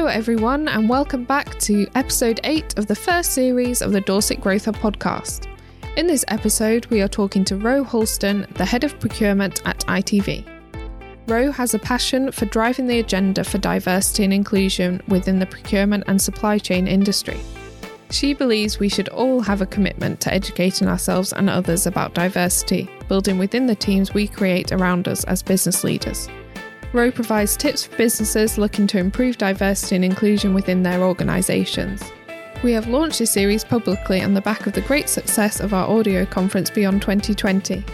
Hello, everyone, and welcome back to episode 8 of the first series of the Dorset Growth Hub podcast. In this episode, we are talking to Ro Holston, the head of procurement at ITV. Ro has a passion for driving the agenda for diversity and inclusion within the procurement and supply chain industry. She believes we should all have a commitment to educating ourselves and others about diversity, building within the teams we create around us as business leaders. Ro provides tips for businesses looking to improve diversity and inclusion within their organisations. We have launched this series publicly on the back of the great success of our audio conference Beyond 2020.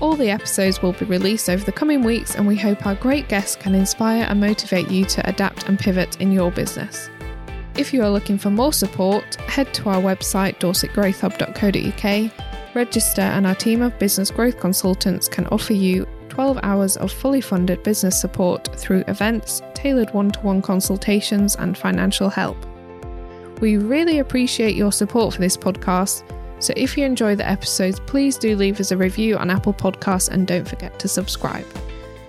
All the episodes will be released over the coming weeks, and we hope our great guests can inspire and motivate you to adapt and pivot in your business. If you are looking for more support, head to our website dorsetgrowthhub.co.uk, register, and our team of business growth consultants can offer you 12 hours of fully funded business support through events, tailored one to one consultations, and financial help. We really appreciate your support for this podcast, so if you enjoy the episodes, please do leave us a review on Apple Podcasts and don't forget to subscribe.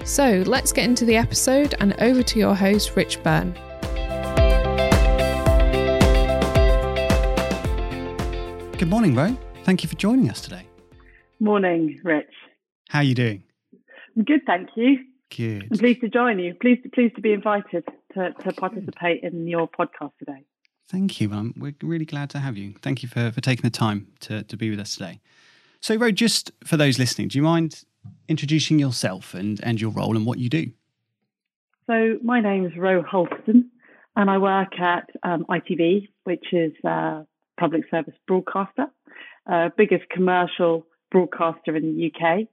So let's get into the episode and over to your host, Rich Byrne. Good morning, Ro. Thank you for joining us today. Morning, Rich. How are you doing? Good, thank you. Good. I'm pleased to join you. Pleased, pleased to be invited to, to participate in your podcast today. Thank you. We're really glad to have you. Thank you for, for taking the time to, to be with us today. So, Ro, just for those listening, do you mind introducing yourself and, and your role and what you do? So, my name is Ro Holston, and I work at um, ITV, which is a public service broadcaster, uh, biggest commercial broadcaster in the UK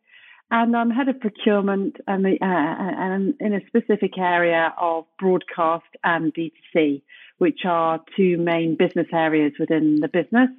and I'm head of procurement and, the, uh, and in a specific area of broadcast and D2C, which are two main business areas within the business.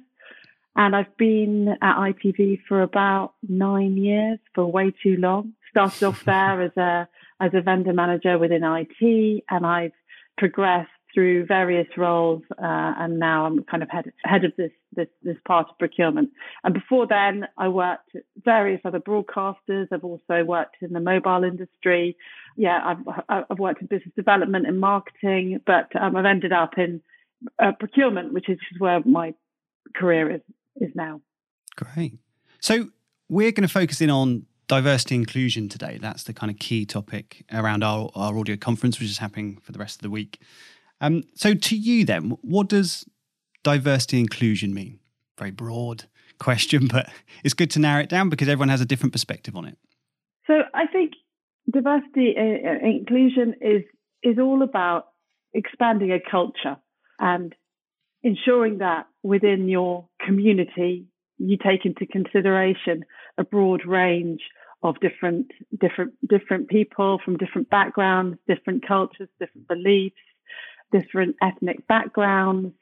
And I've been at ITV for about nine years, for way too long. Started off there as a as a vendor manager within IT, and I've progressed through various roles, uh, and now I'm kind of head head of this this this part of procurement. And before then, I worked at various other broadcasters. I've also worked in the mobile industry. Yeah, I've I've worked in business development and marketing, but um, I've ended up in uh, procurement, which is where my career is is now. Great. So we're going to focus in on diversity inclusion today. That's the kind of key topic around our, our audio conference, which is happening for the rest of the week. Um, so, to you then, what does diversity inclusion mean? Very broad question, but it's good to narrow it down because everyone has a different perspective on it. So, I think diversity uh, uh, inclusion is is all about expanding a culture and ensuring that within your community you take into consideration a broad range of different different different people from different backgrounds, different cultures, different beliefs, different ethnic backgrounds,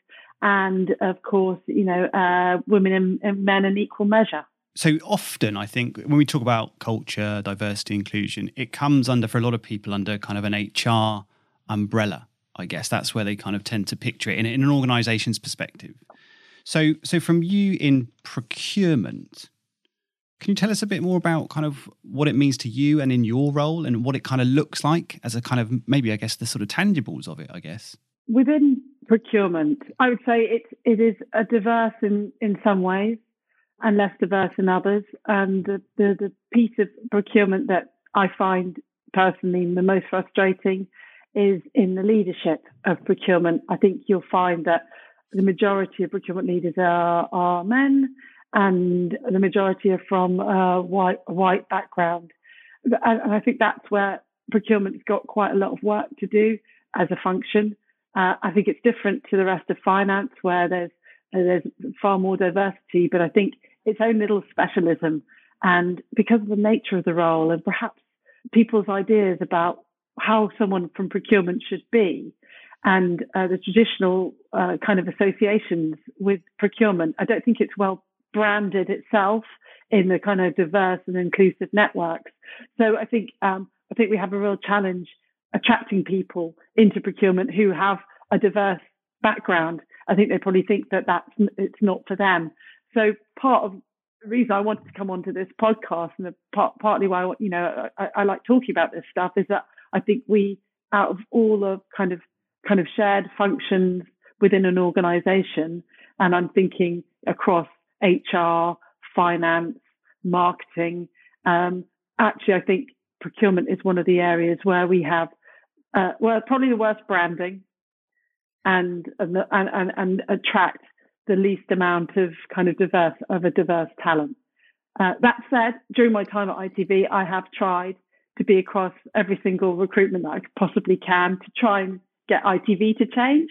and of course, you know, uh, women and, and men in equal measure. So often, I think when we talk about culture, diversity, inclusion, it comes under for a lot of people under kind of an HR umbrella. I guess that's where they kind of tend to picture it in, in an organisation's perspective. So, so from you in procurement, can you tell us a bit more about kind of what it means to you and in your role and what it kind of looks like as a kind of maybe, I guess, the sort of tangibles of it, I guess? Within procurement, I would say it, it is a diverse in, in some ways and less diverse in others. And the, the, the piece of procurement that I find personally the most frustrating is in the leadership of procurement. I think you'll find that the majority of procurement leaders are, are men and the majority are from a white white background. And I think that's where procurement's got quite a lot of work to do as a function. Uh, I think it's different to the rest of finance, where there's there's far more diversity, but I think its own little specialism. And because of the nature of the role, and perhaps people's ideas about how someone from procurement should be, and uh, the traditional uh, kind of associations with procurement, I don't think it's well branded itself in the kind of diverse and inclusive networks. So I think um, I think we have a real challenge attracting people into procurement who have a diverse background. I think they probably think that that's it's not for them. So part of the reason I wanted to come onto this podcast and the part, partly why you know I, I like talking about this stuff is that I think we out of all of kind of kind of shared functions within an organization. And I'm thinking across HR, finance, marketing. Um, actually, I think procurement is one of the areas where we have, uh, well, probably the worst branding and, and, and, and attract the least amount of kind of diverse, of a diverse talent. Uh, that said, during my time at ITV, I have tried to be across every single recruitment that I possibly can to try and get ITV to change.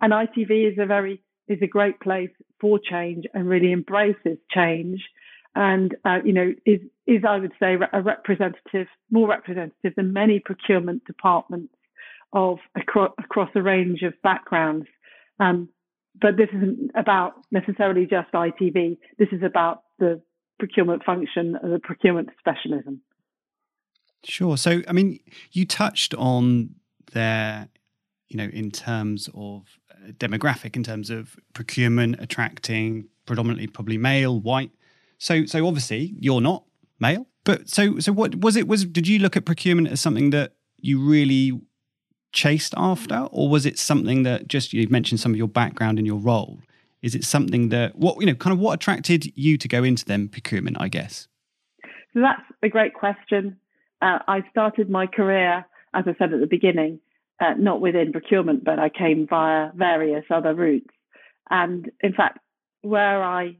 And ITV is a very is a great place for change and really embraces change. And uh, you know is is I would say a representative, more representative than many procurement departments of across, across a range of backgrounds. Um, but this isn't about necessarily just ITV. This is about the procurement function, and the procurement specialism. Sure. So, I mean, you touched on there, you know, in terms of demographic, in terms of procurement attracting predominantly probably male, white. So, so obviously you're not male, but so, so what was it? Was did you look at procurement as something that you really chased after, or was it something that just you mentioned some of your background and your role? Is it something that what you know, kind of what attracted you to go into them procurement? I guess. So that's a great question uh, I started my career, as I said at the beginning, uh, not within procurement, but I came via various other routes. And in fact, where I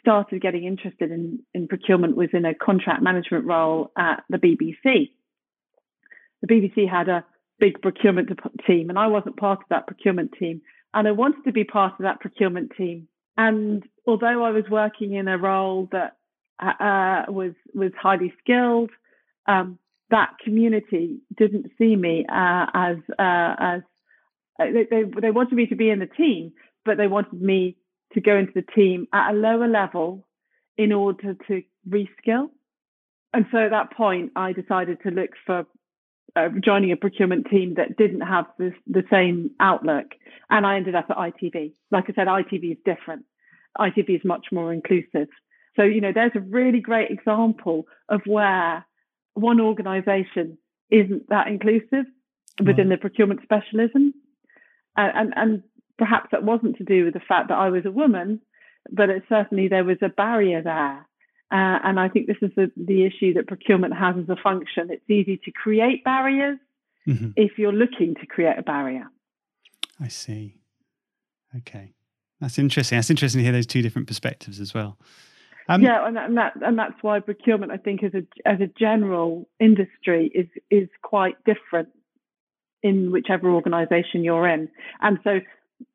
started getting interested in, in procurement was in a contract management role at the BBC. The BBC had a big procurement team, and I wasn't part of that procurement team. And I wanted to be part of that procurement team. And although I was working in a role that uh, was was highly skilled, um, that community didn't see me uh, as uh, as uh, they, they, they wanted me to be in the team, but they wanted me to go into the team at a lower level in order to reskill. And so at that point, I decided to look for uh, joining a procurement team that didn't have this, the same outlook. And I ended up at ITV. Like I said, ITV is different. ITV is much more inclusive. So, you know, there's a really great example of where one organization isn't that inclusive within the procurement specialism. And, and, and perhaps that wasn't to do with the fact that I was a woman, but it certainly there was a barrier there. Uh, and I think this is the, the issue that procurement has as a function. It's easy to create barriers mm-hmm. if you're looking to create a barrier. I see. Okay. That's interesting. That's interesting to hear those two different perspectives as well. Um, yeah, and, and that and that's why procurement, I think, as a as a general industry, is is quite different in whichever organisation you're in. And so,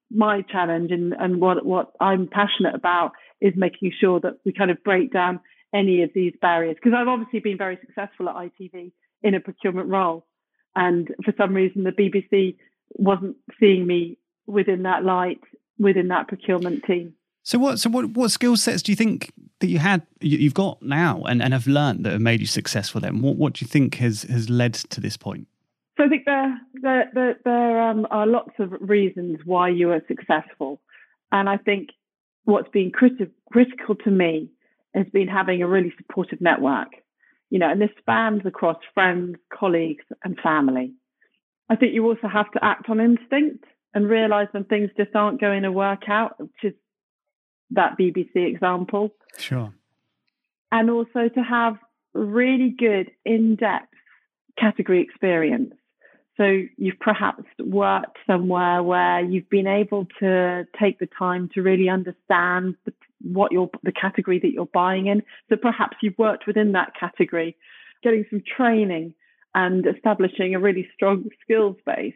my challenge and and what what I'm passionate about is making sure that we kind of break down any of these barriers because I've obviously been very successful at ITV in a procurement role, and for some reason the BBC wasn't seeing me within that light within that procurement team. So what? So what? What skill sets do you think that you had, you've got now, and, and have learned that have made you successful? Then, what what do you think has has led to this point? So I think there there there, there um, are lots of reasons why you are successful, and I think what's been criti- critical to me has been having a really supportive network. You know, and this spans across friends, colleagues, and family. I think you also have to act on instinct and realize when things just aren't going to work out, which is that BBC example. Sure. And also to have really good in depth category experience. So you've perhaps worked somewhere where you've been able to take the time to really understand the, what your the category that you're buying in. So perhaps you've worked within that category, getting some training and establishing a really strong skills base.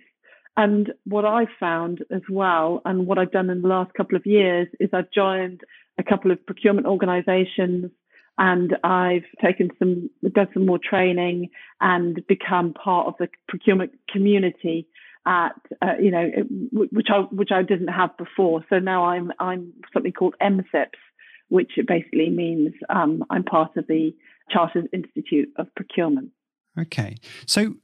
And what I've found as well, and what I've done in the last couple of years, is I've joined a couple of procurement organizations and I've taken some, done some more training and become part of the procurement community at, uh, you know, which I, which I didn't have before. So now I'm, I'm something called MCIPS, which basically means um, I'm part of the Chartered Institute of Procurement. Okay. So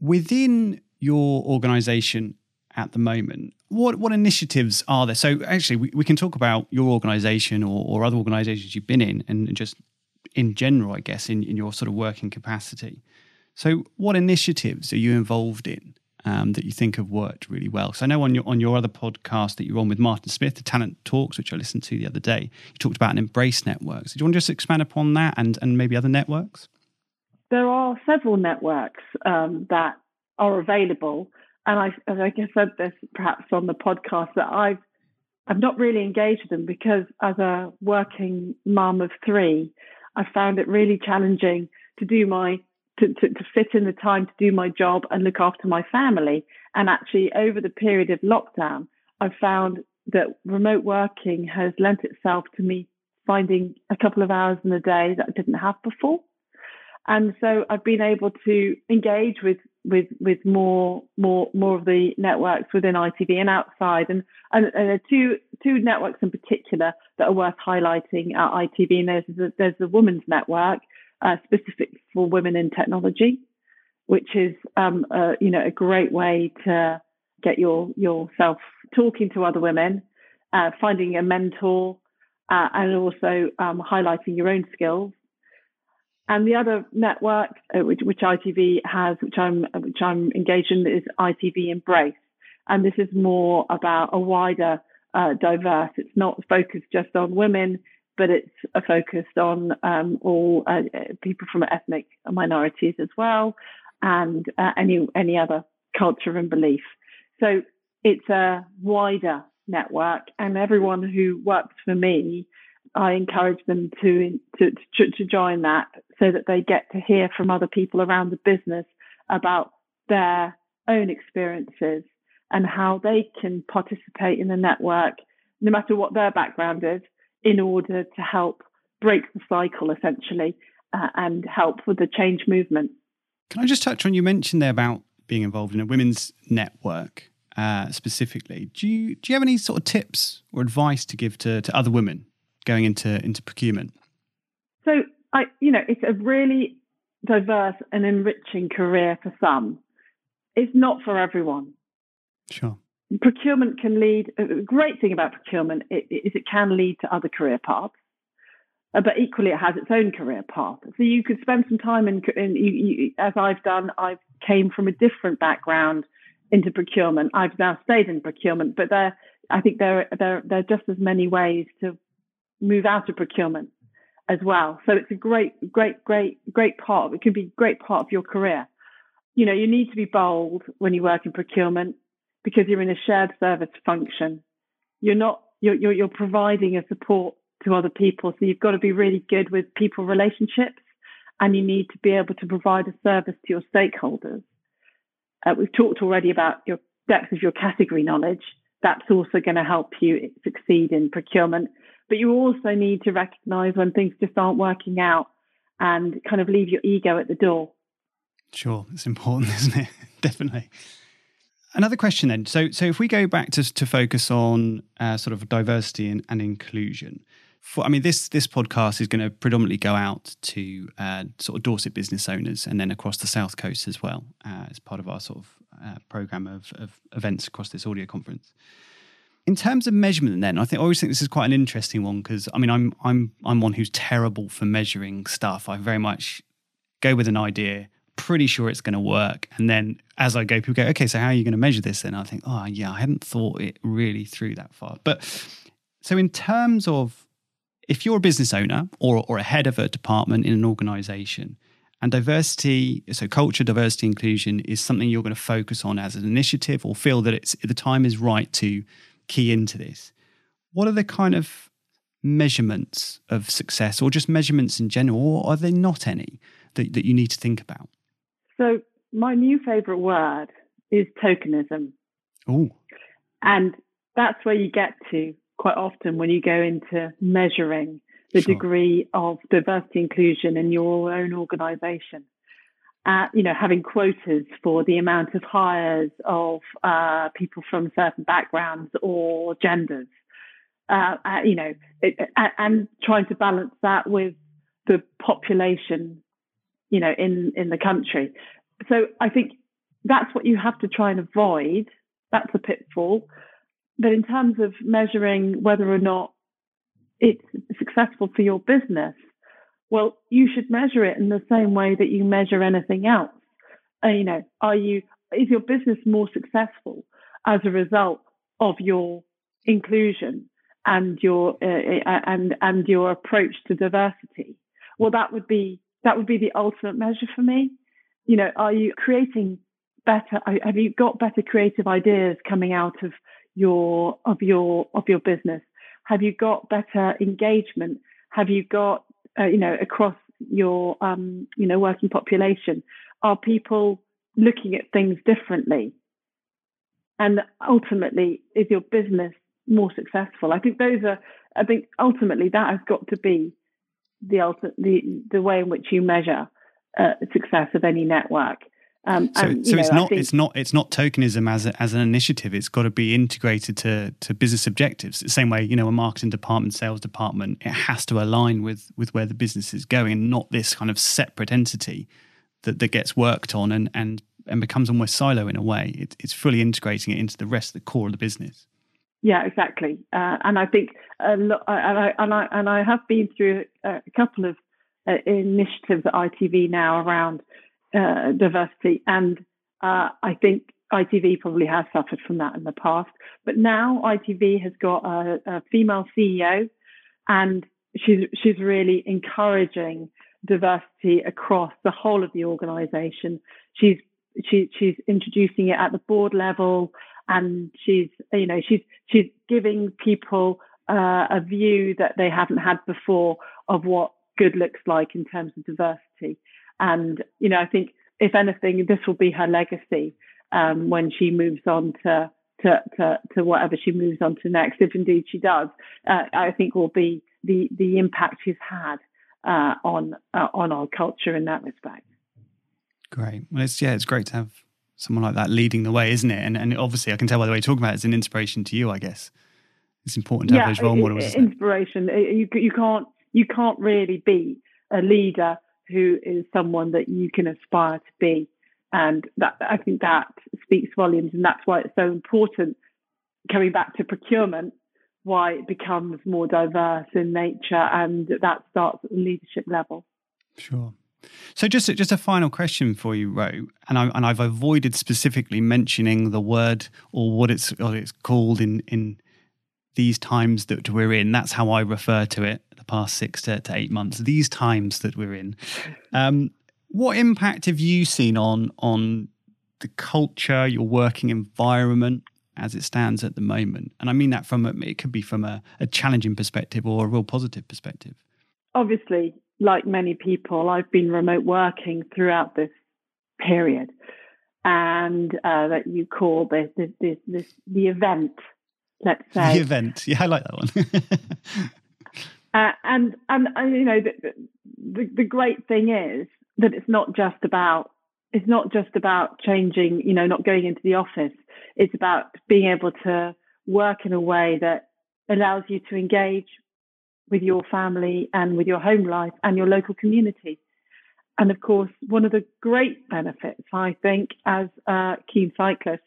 within your organization at the moment, what what initiatives are there? So actually, we, we can talk about your organization or, or other organizations you've been in, and just in general, I guess, in, in your sort of working capacity. So, what initiatives are you involved in um, that you think have worked really well? Because I know on your on your other podcast that you're on with Martin Smith, the Talent Talks, which I listened to the other day, you talked about an embrace network. So do you want to just expand upon that and and maybe other networks? There are several networks um, that are available, and I, as I said this perhaps on the podcast that I've I've not really engaged with them because as a working mum of three, I found it really challenging to do my to, to, to, fit in the time to do my job and look after my family. And actually, over the period of lockdown, I've found that remote working has lent itself to me finding a couple of hours in the day that I didn't have before. And so I've been able to engage with with with more more more of the networks within ITV and outside, and and, and two two networks in particular that are worth highlighting at ITV. And there's the, there's the Women's Network, uh, specific for women in technology, which is um, you know a great way to get your yourself talking to other women, uh, finding a mentor, uh, and also um, highlighting your own skills. And the other network, uh, which, which ITV has, which I'm which I'm engaged in, is ITV Embrace, and this is more about a wider uh, diverse. It's not focused just on women, but it's focused on um, all uh, people from ethnic minorities as well, and uh, any any other culture and belief. So it's a wider network, and everyone who works for me I encourage them to, to, to, to join that so that they get to hear from other people around the business about their own experiences and how they can participate in the network, no matter what their background is, in order to help break the cycle essentially uh, and help with the change movement. Can I just touch on you mentioned there about being involved in a women's network uh, specifically? Do you do you have any sort of tips or advice to give to, to other women going into into procurement? So I, you know, it's a really diverse and enriching career for some. It's not for everyone. Sure. Procurement can lead. A great thing about procurement is it can lead to other career paths, uh, but equally it has its own career path. So you could spend some time in, in you, you, as I've done. I came from a different background into procurement. I've now stayed in procurement, but there, I think there, there, there are just as many ways to move out of procurement as well. So it's a great, great, great, great part. Of, it can be a great part of your career. You know, you need to be bold when you work in procurement because you're in a shared service function. You're not, you're, you're, you're providing a support to other people. So you've got to be really good with people relationships and you need to be able to provide a service to your stakeholders. Uh, we've talked already about your depth of your category knowledge. That's also going to help you succeed in procurement but you also need to recognize when things just aren't working out and kind of leave your ego at the door. Sure, it's important, isn't it? Definitely. Another question then. So, so if we go back to to focus on uh, sort of diversity and, and inclusion, for, I mean, this this podcast is going to predominantly go out to uh, sort of Dorset business owners and then across the south coast as well uh, as part of our sort of uh, program of, of events across this audio conference. In terms of measurement, then I think I always think this is quite an interesting one because I mean I'm I'm I'm one who's terrible for measuring stuff. I very much go with an idea, pretty sure it's going to work, and then as I go, people go, okay, so how are you going to measure this? Then I think, oh yeah, I hadn't thought it really through that far. But so in terms of if you're a business owner or or a head of a department in an organization, and diversity, so culture, diversity, inclusion is something you're going to focus on as an initiative or feel that it's the time is right to key into this. What are the kind of measurements of success or just measurements in general, or are there not any that, that you need to think about? So, my new favorite word is tokenism. Oh. And that's where you get to quite often when you go into measuring the sure. degree of diversity inclusion in your own organization uh, you know, having quotas for the amount of hires of uh, people from certain backgrounds or genders, uh, uh you know, it, and trying to balance that with the population, you know, in in the country. So I think that's what you have to try and avoid. That's a pitfall. But in terms of measuring whether or not it's successful for your business, well, you should measure it in the same way that you measure anything else. Uh, you know, are you is your business more successful as a result of your inclusion and your uh, uh, and and your approach to diversity? Well, that would be that would be the ultimate measure for me. You know, are you creating better? Have you got better creative ideas coming out of your of your of your business? Have you got better engagement? Have you got uh, you know across your um, you know working population? Are people looking at things differently? And ultimately, is your business more successful? I think those are. I think ultimately that has got to be the ultimate the the way in which you measure uh, success of any network. Um, so, and, so know, it's not think, it's not it's not tokenism as a, as an initiative. It's got to be integrated to to business objectives. The same way, you know, a marketing department, sales department, it has to align with with where the business is going, and not this kind of separate entity that that gets worked on and and and becomes almost silo in a way. It, it's fully integrating it into the rest of the core of the business. Yeah, exactly. Uh, and I think, uh, and I and I and I have been through a, couple of uh, initiatives at ITV now around uh, diversity, and uh, I think ITV probably has suffered from that in the past. But now ITV has got a, a female CEO, and she's she's really encouraging diversity across the whole of the organisation. She's she, she's introducing it at the board level and she's you know she's she's giving people uh, a view that they haven't had before of what good looks like in terms of diversity and you know i think if anything this will be her legacy um, when she moves on to, to to to whatever she moves on to next if indeed she does uh, i think will be the the impact she's had uh, on uh, on our culture in that respect great well it's yeah it's great to have someone like that leading the way, isn't it? And and obviously, I can tell by the way you're talking about it, it's an inspiration to you, I guess. It's important to yeah, have those role models. Inspiration. You you can't you can't really be a leader who is someone that you can aspire to be, and that I think that speaks volumes, and that's why it's so important. Coming back to procurement, why it becomes more diverse in nature, and that starts at the leadership level. Sure. So just just a final question for you, Ro, and I and I've avoided specifically mentioning the word or what it's what it's called in in these times that we're in. That's how I refer to it. The past six to, to eight months, these times that we're in. Um, what impact have you seen on on the culture, your working environment as it stands at the moment? And I mean that from a, it could be from a, a challenging perspective or a real positive perspective. Obviously, like many people, I've been remote working throughout this period, and uh, that you call this, this, this, this, the event. Let's say the event. Yeah, I like that one. uh, and and uh, you know the, the the great thing is that it's not just about it's not just about changing. You know, not going into the office. It's about being able to work in a way that allows you to engage with your family and with your home life and your local community. And of course, one of the great benefits, I think, as a keen cyclist,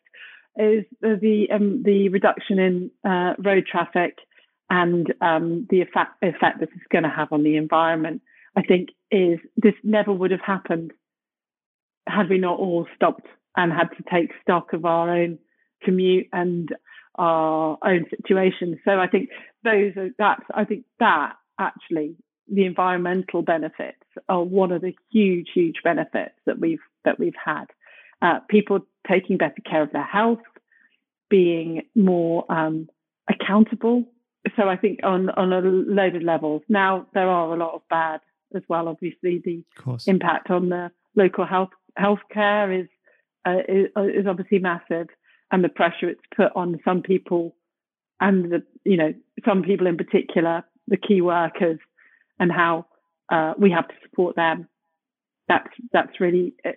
is the um, the reduction in uh, road traffic and um, the effect, effect this is going to have on the environment. I think is this never would have happened had we not all stopped and had to take stock of our own commute and our own situation. So I think those are that's I think that actually the environmental benefits are one of the huge, huge benefits that we've that we've had. Uh, people taking better care of their health, being more um, accountable. So I think on on a load of levels. Now there are a lot of bad as well. Obviously, the impact on the local health healthcare is, uh, is is obviously massive and the pressure it's put on some people and the you know some people in particular the key workers and how uh, we have to support them that's that's really uh,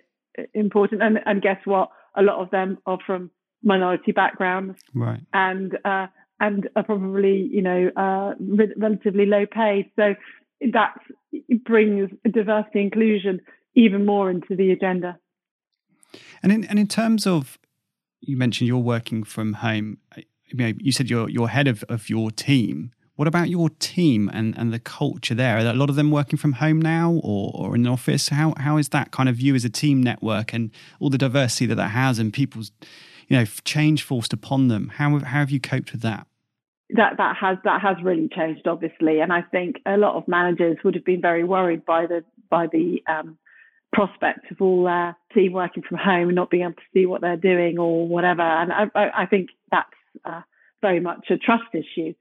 important. And and guess what? A lot of them are from minority backgrounds. Right. And uh, and are probably you know uh, re- relatively low paid so that brings diversity inclusion even more into the agenda. And in and in terms of you mentioned you're working from home. You, know, you said you're you're head of, of your team. What about your team and, and the culture there? Are a lot of them working from home now or, or in the office? How how is that kind of view as a team network and all the diversity that that has and people's you know change forced upon them? How how have you coped with that? That that has that has really changed, obviously, and I think a lot of managers would have been very worried by the by the um, prospect of all their team working from home and not being able to see what they're doing or whatever. And I, I think that's uh, very much a trust issue.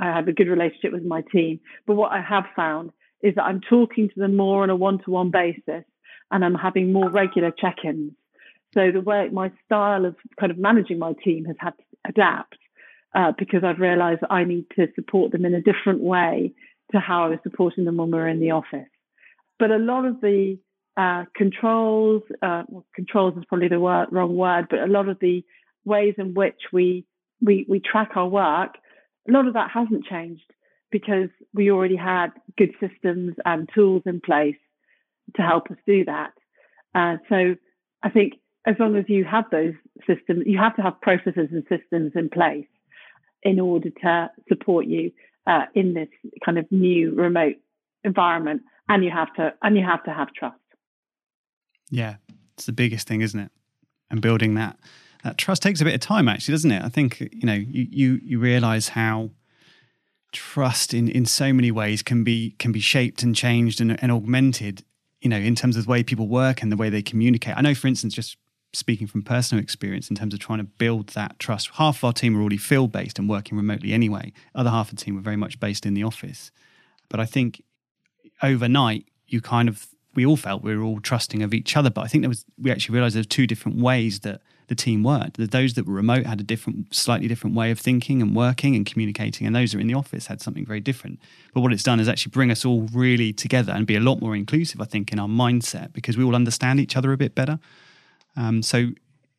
I have a good relationship with my team. But what I have found is that I'm talking to them more on a one to one basis and I'm having more regular check ins. So the way my style of kind of managing my team has had to adapt uh, because I've realized I need to support them in a different way to how I was supporting them when we were in the office. But a lot of the uh, controls, uh, well, controls is probably the word, wrong word, but a lot of the ways in which we, we, we track our work a lot of that hasn't changed because we already had good systems and tools in place to help us do that. Uh, so I think as long as you have those systems, you have to have processes and systems in place in order to support you uh, in this kind of new remote environment, and you have to and you have to have trust. Yeah, it's the biggest thing, isn't it? And building that that trust takes a bit of time, actually, doesn't it? I think you know you you, you realize how trust in in so many ways can be can be shaped and changed and, and augmented. You know, in terms of the way people work and the way they communicate. I know, for instance, just speaking from personal experience in terms of trying to build that trust. Half of our team are already field based and working remotely anyway. Other half of the team were very much based in the office. But I think overnight, you kind of we all felt we were all trusting of each other. But I think there was we actually realized there two different ways that the team worked. Those that were remote had a different, slightly different way of thinking and working and communicating, and those that were in the office had something very different. But what it's done is actually bring us all really together and be a lot more inclusive, I think, in our mindset because we all understand each other a bit better. Um, so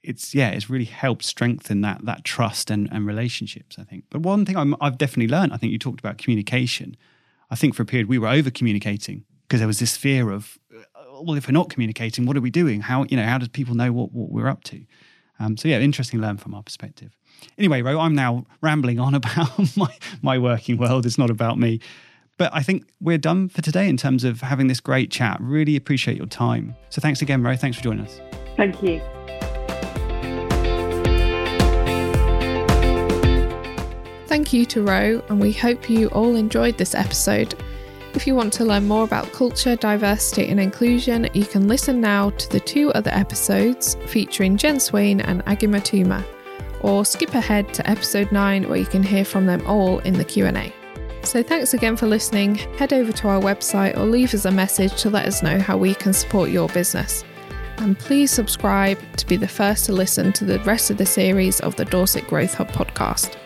it's yeah, it's really helped strengthen that that trust and, and relationships. I think. But one thing i have definitely learned, I think you talked about communication. I think for a period we were over communicating because there was this fear of, well, if we're not communicating, what are we doing? How you know how does people know what, what we're up to? Um, so yeah, interesting to learn from our perspective. Anyway, Ro, I'm now rambling on about my, my working world. It's not about me. But I think we're done for today in terms of having this great chat. Really appreciate your time. So thanks again, Ro. Thanks for joining us. Thank you. Thank you to Ro, and we hope you all enjoyed this episode. If you want to learn more about culture, diversity, and inclusion, you can listen now to the two other episodes featuring Jen Swain and Agi Matuma, or skip ahead to episode 9 where you can hear from them all in the Q&A. So thanks again for listening. Head over to our website or leave us a message to let us know how we can support your business. And please subscribe to be the first to listen to the rest of the series of the Dorset Growth Hub podcast.